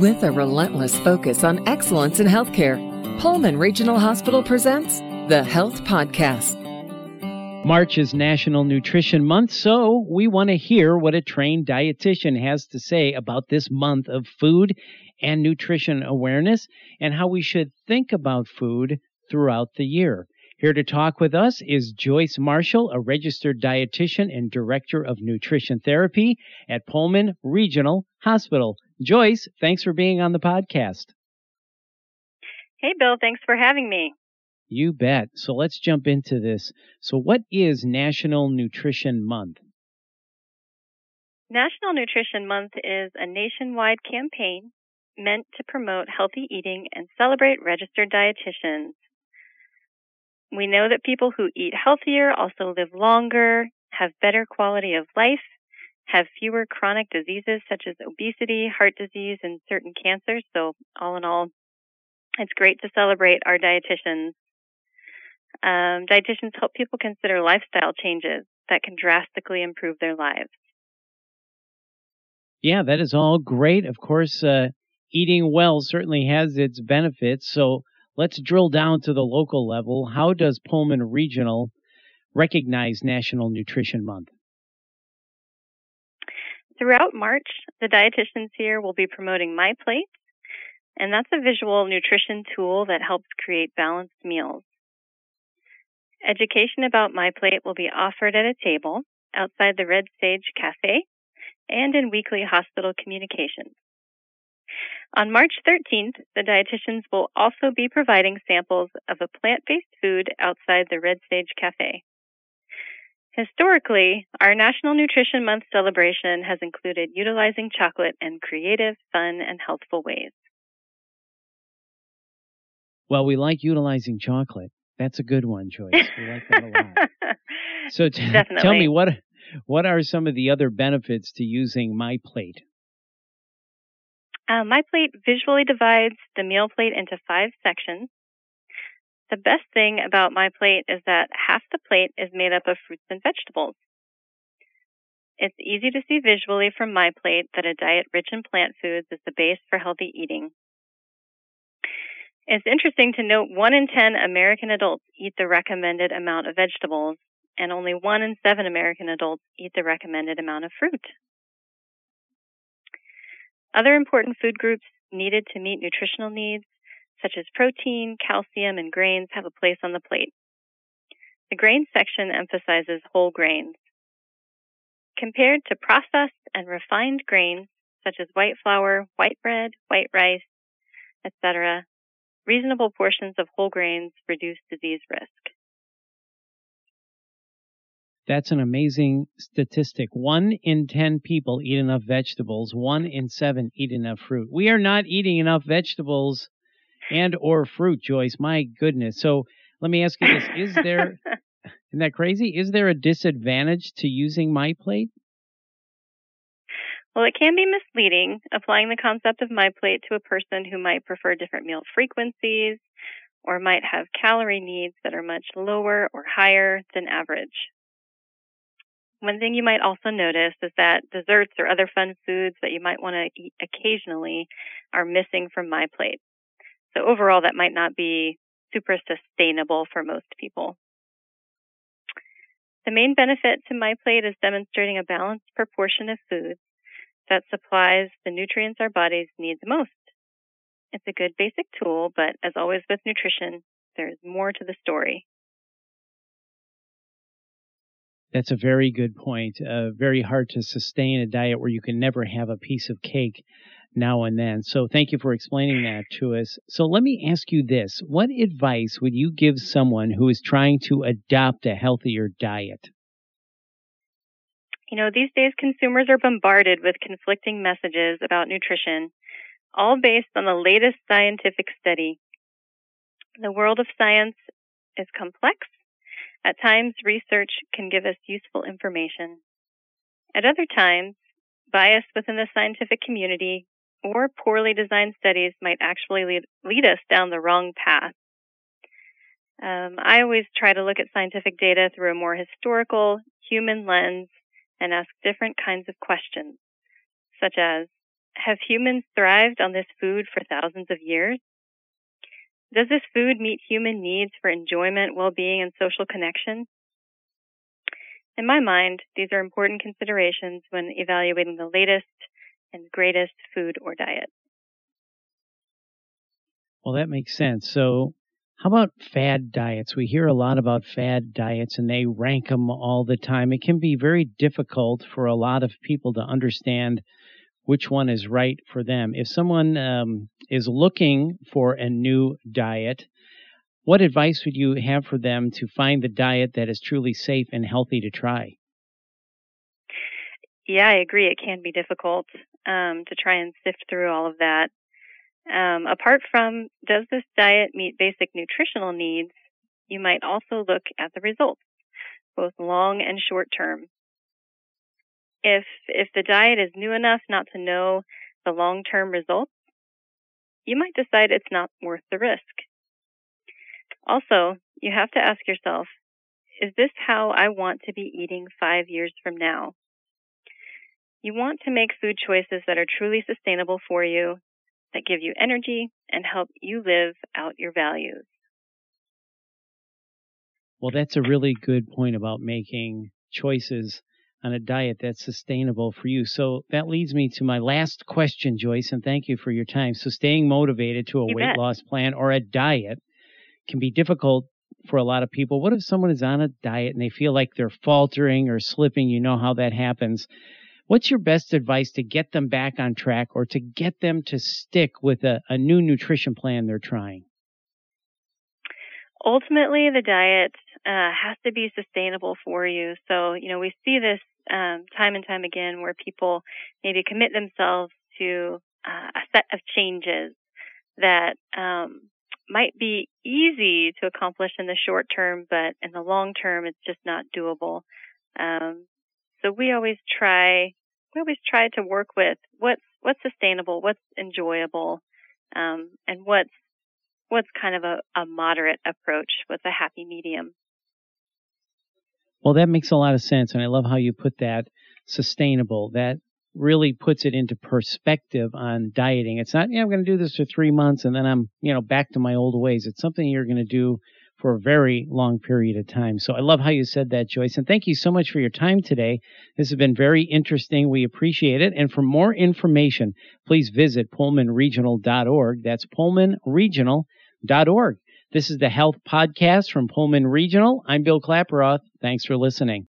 With a relentless focus on excellence in healthcare, Pullman Regional Hospital presents the Health Podcast. March is National Nutrition Month, so we want to hear what a trained dietitian has to say about this month of food and nutrition awareness and how we should think about food throughout the year. Here to talk with us is Joyce Marshall, a registered dietitian and director of nutrition therapy at Pullman Regional Hospital. Joyce, thanks for being on the podcast. Hey, Bill, thanks for having me. You bet. So let's jump into this. So, what is National Nutrition Month? National Nutrition Month is a nationwide campaign meant to promote healthy eating and celebrate registered dietitians. We know that people who eat healthier also live longer, have better quality of life, have fewer chronic diseases such as obesity, heart disease, and certain cancers. So, all in all, it's great to celebrate our dietitians. Um, dietitians help people consider lifestyle changes that can drastically improve their lives. Yeah, that is all great. Of course, uh, eating well certainly has its benefits. So let's drill down to the local level. How does Pullman Regional recognize National Nutrition Month? Throughout March, the dietitians here will be promoting My Plate, and that's a visual nutrition tool that helps create balanced meals. Education about My Plate will be offered at a table outside the Red Sage Cafe and in weekly hospital communications. On March 13th, the dietitians will also be providing samples of a plant-based food outside the Red Sage Cafe. Historically, our National Nutrition Month celebration has included utilizing chocolate in creative, fun, and healthful ways. Well, we like utilizing chocolate. That's a good one, Joyce. We like that a lot. so t- tell me what what are some of the other benefits to using my plate? Uh, my plate visually divides the meal plate into five sections. The best thing about my plate is that half the plate is made up of fruits and vegetables. It's easy to see visually from my plate that a diet rich in plant foods is the base for healthy eating. It's interesting to note 1 in 10 American adults eat the recommended amount of vegetables, and only 1 in 7 American adults eat the recommended amount of fruit. Other important food groups needed to meet nutritional needs, such as protein, calcium, and grains, have a place on the plate. The grain section emphasizes whole grains. Compared to processed and refined grains, such as white flour, white bread, white rice, etc., reasonable portions of whole grains reduce disease risk. That's an amazing statistic. One in 10 people eat enough vegetables. One in seven eat enough fruit. We are not eating enough vegetables and or fruit, Joyce. My goodness. So let me ask you this. Is there, isn't that crazy? Is there a disadvantage to using my plate? Well, it can be misleading applying the concept of my plate to a person who might prefer different meal frequencies or might have calorie needs that are much lower or higher than average. One thing you might also notice is that desserts or other fun foods that you might want to eat occasionally are missing from my plate. So overall, that might not be super sustainable for most people. The main benefit to my plate is demonstrating a balanced proportion of foods that supplies the nutrients our bodies need the most. It's a good basic tool, but as always with nutrition, there's more to the story. That's a very good point. Uh, very hard to sustain a diet where you can never have a piece of cake now and then. So thank you for explaining that to us. So let me ask you this. What advice would you give someone who is trying to adopt a healthier diet? You know, these days consumers are bombarded with conflicting messages about nutrition, all based on the latest scientific study. The world of science is complex at times, research can give us useful information. At other times, bias within the scientific community or poorly designed studies might actually lead, lead us down the wrong path. Um, I always try to look at scientific data through a more historical, human lens and ask different kinds of questions, such as Have humans thrived on this food for thousands of years? Does this food meet human needs for enjoyment, well-being, and social connection? In my mind, these are important considerations when evaluating the latest and greatest food or diet. Well, that makes sense. So, how about fad diets? We hear a lot about fad diets and they rank them all the time. It can be very difficult for a lot of people to understand which one is right for them. If someone um, is looking for a new diet, what advice would you have for them to find the diet that is truly safe and healthy to try? Yeah, I agree. It can be difficult um, to try and sift through all of that. Um, apart from does this diet meet basic nutritional needs, you might also look at the results, both long and short term if if the diet is new enough not to know the long-term results, you might decide it's not worth the risk. Also, you have to ask yourself, is this how I want to be eating 5 years from now? You want to make food choices that are truly sustainable for you, that give you energy and help you live out your values. Well, that's a really good point about making choices on a diet that's sustainable for you. So that leads me to my last question, Joyce, and thank you for your time. So staying motivated to a you weight bet. loss plan or a diet can be difficult for a lot of people. What if someone is on a diet and they feel like they're faltering or slipping? You know how that happens. What's your best advice to get them back on track or to get them to stick with a, a new nutrition plan they're trying? Ultimately, the diet uh, has to be sustainable for you. So, you know, we see this um, time and time again where people maybe commit themselves to uh, a set of changes that um, might be easy to accomplish in the short term, but in the long term, it's just not doable. Um, so we always try, we always try to work with what's what's sustainable, what's enjoyable, um, and what's what's kind of a, a moderate approach with a happy medium. Well, that makes a lot of sense. And I love how you put that sustainable. That really puts it into perspective on dieting. It's not, yeah, I'm going to do this for three months and then I'm, you know, back to my old ways. It's something you're going to do for a very long period of time. So I love how you said that, Joyce. And thank you so much for your time today. This has been very interesting. We appreciate it. And for more information, please visit pullmanregional.org. That's pullmanregional.org. This is the Health Podcast from Pullman Regional. I'm Bill Klaproth. Thanks for listening.